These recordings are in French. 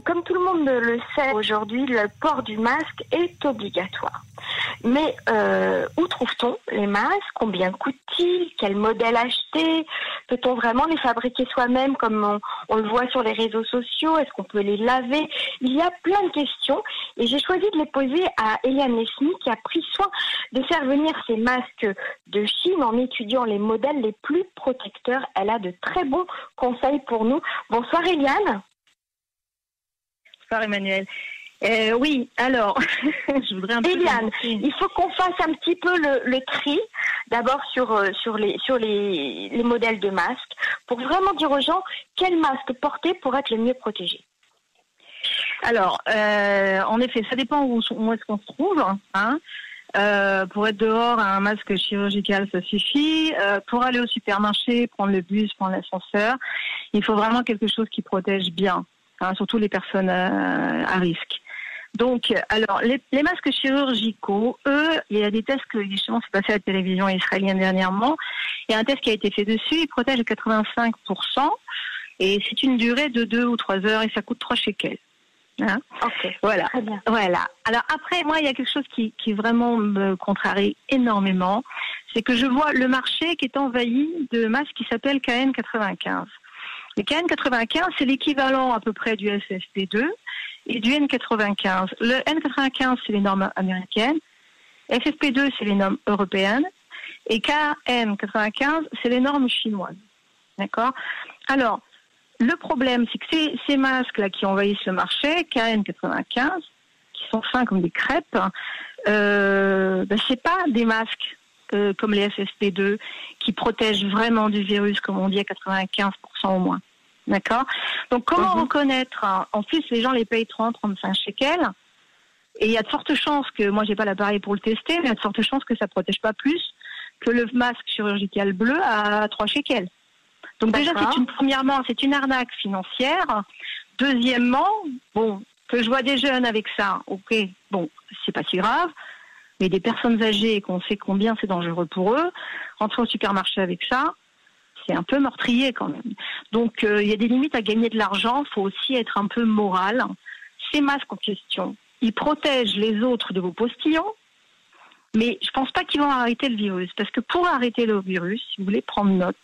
comme tout le monde le sait aujourd'hui, le port du masque est obligatoire. Mais euh, où trouve-t-on les masques? Combien coûtent-ils? Quel modèle acheter? Peut-on vraiment les fabriquer soi-même comme on, le voit sur les réseaux sociaux? Est-ce qu'on peut les laver? Il y a plein de questions et j'ai choisi de les poser à Eliane Lesmy qui a pris soin de faire venir ces masques de Chine en étudiant les modèles les plus protecteurs. Elle a de très bons conseils pour nous. Bonsoir Eliane. Emmanuel. Euh, oui, alors, je voudrais un peu. Eliane, il faut qu'on fasse un petit peu le, tri, d'abord sur, euh, sur, les, sur les, les, modèles de masques, pour vraiment dire aux gens quel masque porter pour être le mieux protégé. Alors, euh, en effet, ça dépend où, où est-ce qu'on se trouve. Hein. Euh, pour être dehors, un masque chirurgical, ça suffit. Euh, pour aller au supermarché, prendre le bus, prendre l'ascenseur, il faut vraiment quelque chose qui protège bien, hein, surtout les personnes euh, à risque. Donc, alors, les, les, masques chirurgicaux, eux, il y a des tests que justement c'est passé à la télévision israélienne dernièrement. Il y a un test qui a été fait dessus, il protège 85%, et c'est une durée de 2 ou 3 heures, et ça coûte 3 shekels. Hein voilà. Voilà. Alors après, moi, il y a quelque chose qui, qui vraiment me contrarie énormément, c'est que je vois le marché qui est envahi de masques qui s'appellent KN95. Les KN95, c'est l'équivalent à peu près du SFP2 et du N95. Le N95, c'est les normes américaines. FFP2, c'est les normes européennes. Et KN95, c'est les normes chinoises. D'accord? Alors, le problème, c'est que ces, masques-là qui envahissent le marché, KN95, qui sont fins comme des crêpes, euh, ben, pas des masques euh, comme les FFP2 qui protègent vraiment du virus, comme on dit à 95% au moins. D'accord? Donc comment mhm. reconnaître hein? En plus, les gens les payent 30, 35 shekels. Et il y a de fortes chances que, moi j'ai pas l'appareil pour le tester, mais il y a de fortes chances que ça protège pas plus que le masque chirurgical bleu à 3 shekels. Donc déjà, c'est une premièrement, c'est une arnaque financière. Deuxièmement, bon, que je vois des jeunes avec ça, ok, bon, c'est pas si grave. Mais des personnes âgées qu'on sait combien c'est dangereux pour eux, rentrer au supermarché avec ça, c'est un peu meurtrier quand même. Donc euh, il y a des limites à gagner de l'argent, il faut aussi être un peu moral. Ces masques en question, ils protègent les autres de vos postillons, mais je pense pas qu'ils vont arrêter le virus. Parce que pour arrêter le virus, si vous voulez prendre note,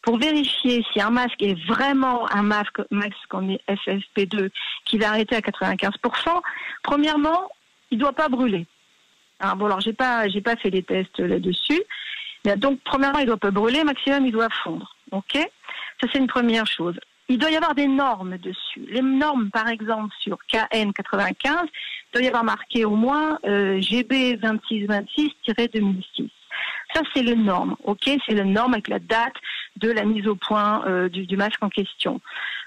pour vérifier si un masque est vraiment un masque, masque en FFP2 qui va arrêter à 95%, premièrement, il ne doit pas brûler. Alors, bon, alors j'ai pas, j'ai pas fait les tests là-dessus. Donc, premièrement, il doit pas brûler, maximum, il doit fondre. OK? Ça, c'est une première chose. Il doit y avoir des normes dessus. Les normes, par exemple, sur KN95, il doit y avoir marqué au moins euh, GB 2626-2006. Ça, c'est les normes, ok? C'est les normes avec la date de la mise au point euh, du, masque en question.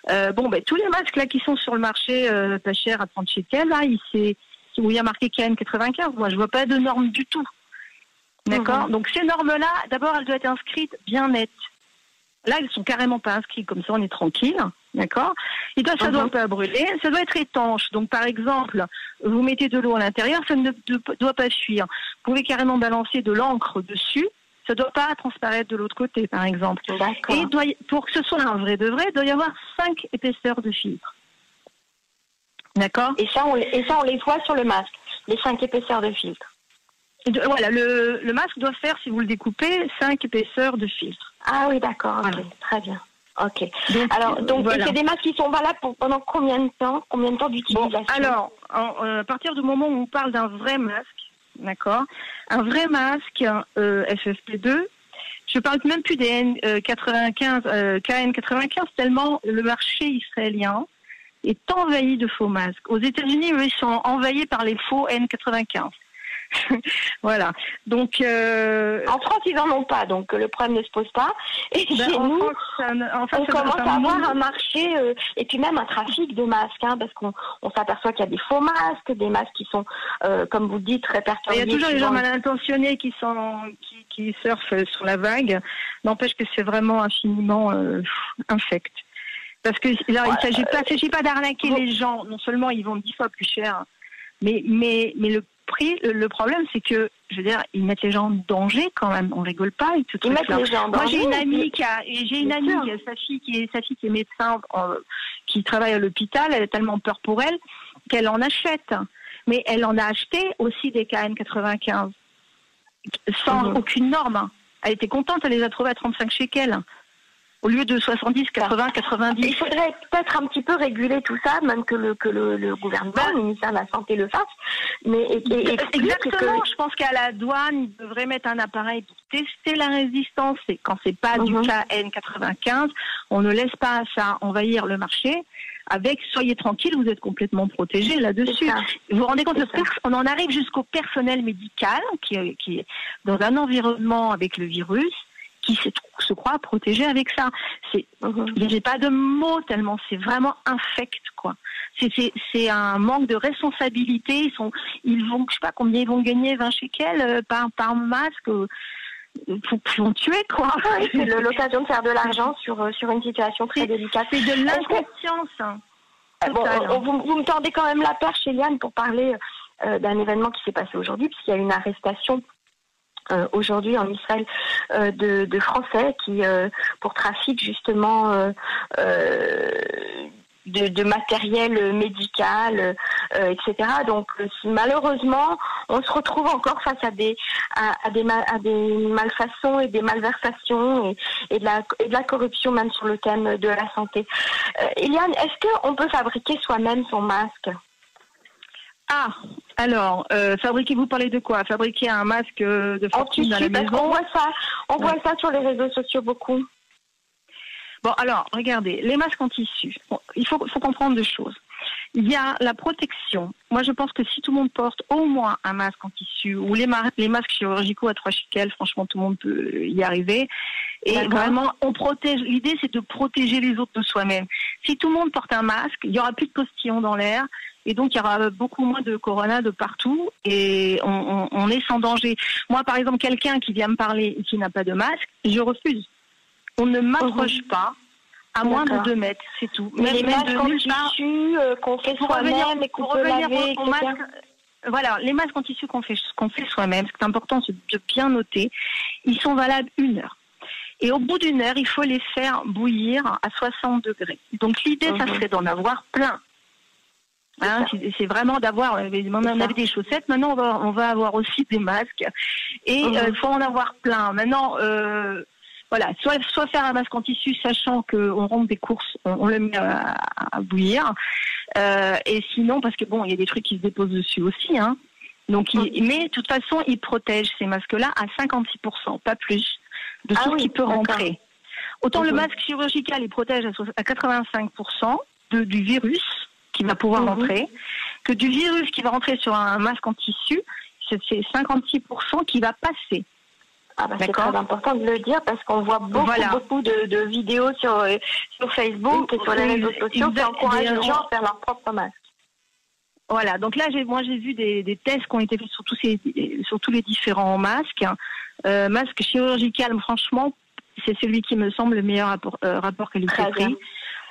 Euh, bon, ben, tous les masques là qui sont sur le marché pas cher à 30 shekels, là, il, où il y a marqué KN95, moi, je vois pas de normes du tout. D'accord mhm. Donc, ces normes-là, d'abord, elles doivent être inscrites bien nettes. Là, elles sont carrément pas inscrites, comme ça, on est tranquille. D'accord Il doit, ça ne doit pas brûler, ça doit être étanche. Donc, par exemple, vous mettez de l'eau à l'intérieur, ça ne doit pas fuir. Vous pouvez carrément balancer de l'encre dessus, ça ne doit pas transparaître de l'autre côté, par exemple. Et pour que ce soit un vrai de vrai, il doit y avoir cinq épaisseurs de filtre. D'accord et ça, on, et ça, on les voit sur le masque, les cinq épaisseurs de filtre. voilà, le, masque doit faire, si vous le découpez, cinq épaisseurs de filtre. Ah oui, d'accord, très bien. Ok. alors, donc, c'est des masques qui sont valables pendant combien de temps Combien de temps d'utilisation Alors, euh, à partir du moment où on parle d'un vrai masque, d'accord Un vrai masque euh, FFP2, je parle même plus des N95, euh, KN95, tellement le marché israélien est envahi de faux masques. Aux États-Unis, ils sont envahis par les faux N95. voilà. Donc euh, en France, ils n'en ont pas, donc le problème ne se pose pas. Et ben, chez nous, on commence à avoir un marché euh, et puis même un trafic de masques, hein, parce qu'on s'aperçoit qu'il y a des faux masques, des masques qui sont, euh, comme vous dites, répertoriés. Il y a toujours des gens mal intentionnés qui sont qui, qui surfent sur la vague. N'empêche que c'est vraiment infiniment infect. Parce que là, il s'agit pas, s'agit pas d'arnaquer les gens. Non seulement ils vont dix fois plus cher, mais mais mais le prix, le problème, c'est que je veux dire, ils mettent les gens en danger quand même. On rigole pas avec Ils mettent les gens en danger. Moi, j'ai une amie qui a, j'ai une amie qui a sa fille qui est, sa fille qui est médecin, euh, qui travaille à l'hôpital. Elle a tellement peur pour elle qu'elle en achète. Mais elle en a acheté aussi des KN95 sans mhm. aucune norme. Elle était contente, elle les a trouvés à 35 shekels au lieu de 70, 80, 90. Il faudrait peut-être un petit peu réguler tout ça, même que le, que le, gouvernement, ben, le ministère de la Santé le fasse. Mais exactement, je pense qu'à la douane, ils devraient mettre un appareil pour tester la résistance. Et quand c'est pas du cas mhm. N95, on ne laisse pas ça envahir le marché. Avec soyez tranquille, vous êtes complètement protégé là-dessus. Vous vous rendez compte, on en arrive jusqu'au personnel médical qui, qui est dans un environnement avec le virus qui se, se croit protégé avec ça. C'est, mhm. j'ai pas de mots tellement c'est vraiment infect quoi. C'est, c'est, c'est un manque de responsabilité. Ils sont, ils vont, je sais pas combien ils vont gagner 20 shekels euh, par par masque. Euh, pour, tuer quoi. c'est l'occasion de faire de l'argent sur euh, sur une situation très délicate. C'est de l'inconscience. Hein. Bon, vous, vous, me tendez quand même la perche, Eliane, pour parler d'un événement qui s'est passé aujourd'hui, puisqu'il y a une arrestation euh, aujourd'hui en Israël euh, de, de, Français qui, euh, pour trafic justement de, de, matériel médical, etc. Donc malheureusement, on se retrouve encore face à des à des, à des malfaçons et des malversations et, et, de la, et de la corruption même sur le thème de la santé. Eliane, est-ce qu'on peut fabriquer soi-même son masque? Ah, alors, euh, fabriquer, vous parlez de quoi? Fabriquer un masque euh, de fortune dans la maison? On voit ça, on voit ça sur les réseaux sociaux beaucoup. Bon, alors, regardez, les masques en tissu. il faut, faut comprendre deux choses. Il y a la protection. Moi, je pense que si tout le monde porte au moins un masque en tissu ou les, les masques chirurgicaux à trois chiquels, franchement, tout le monde peut y arriver. Et vraiment, on protège. L'idée, c'est de protéger les autres de soi-même. Si tout le monde porte un masque, il y aura plus de postillons dans l'air. Et donc, il y aura beaucoup moins de corona de partout et on, est sans danger. Moi, par exemple, quelqu'un qui vient me parler et qui n'a pas de masque, je refuse. On ne m'approche mhm. pas à moins de 2 mètres, c'est tout. Mais les masques en tissu euh, qu'on fait soi-même et qu'on peut laver, voilà, les masques en tissu qu'on fait, qu'on fait soi-même, ce qui est important, c'est de bien noter, ils sont valables une heure. Et au bout d'une heure, il faut les faire bouillir à 60 degrés. Donc l'idée, ça mhm. serait d'en avoir plein Hein, c'est vraiment d'avoir. On avait des chaussettes. Maintenant, on va, avoir aussi des masques. Et il mhm. euh, faut en avoir plein. Maintenant, euh, voilà, soit, soit faire un masque en tissu, sachant qu'on rentre des courses, on, le met à, bouillir. Euh, et sinon, parce que bon, il y a des trucs qui se déposent dessus aussi. Hein. Donc, mhm. mais de toute façon, ils protègent ces masques-là à 56%, pas plus, de ah ce qui peut rentrer. Autant le mhm. masque chirurgical, il protège à 85% de, du virus qui va pouvoir mhm. rentrer, que du virus qui va rentrer sur un masque en tissu, c'est 56% qui va passer. Ah bah c'est très important de le dire parce qu'on voit beaucoup, beaucoup de, vidéos sur, euh, sur Facebook et sur les réseaux sociaux qui encouragent les gens à faire leur propre masque. Voilà, donc là, moi j'ai vu des, tests qui ont été faits sur tous, ces, sur tous les différents masques. Euh, masque chirurgical, franchement, c'est celui qui me semble le meilleur rapport, euh, rapport qualité-prix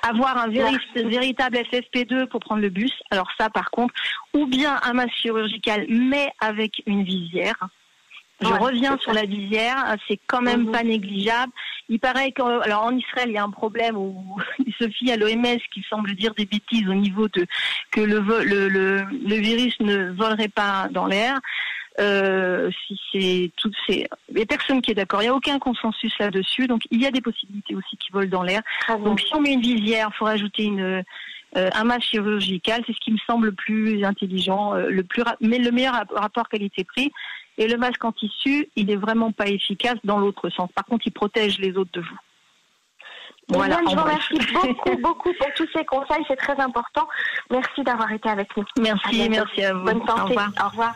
avoir un véritable FFP2 pour prendre le bus. Alors ça, par contre, ou bien un masque chirurgical, mais avec une visière. Je reviens sur la visière, c'est quand même mhm. pas négligeable. Il paraît qu'en alors en Israël, il y a un problème où il se fie à l'OMS qui semble dire des bêtises au niveau de que le, le, le, le virus ne volerait pas dans l'air. Euh, si c'est toutes ces les personnes qui est d'accord, il n'y a aucun consensus là-dessus. Donc il y a des possibilités aussi qui volent dans l'air. Donc si on met une visière, il faut rajouter une euh, un masque chirurgical, c'est ce qui me semble le plus intelligent, euh, le plus mais le meilleur rapport qualité-prix. Et le masque en tissu, il est vraiment pas efficace dans l'autre sens. Par contre, il protège les autres de vous. Voilà, je vous remercie beaucoup, beaucoup pour tous ces conseils, c'est très important. Merci d'avoir été avec nous. Merci, merci à vous. Bonne santé. Au revoir. Au revoir.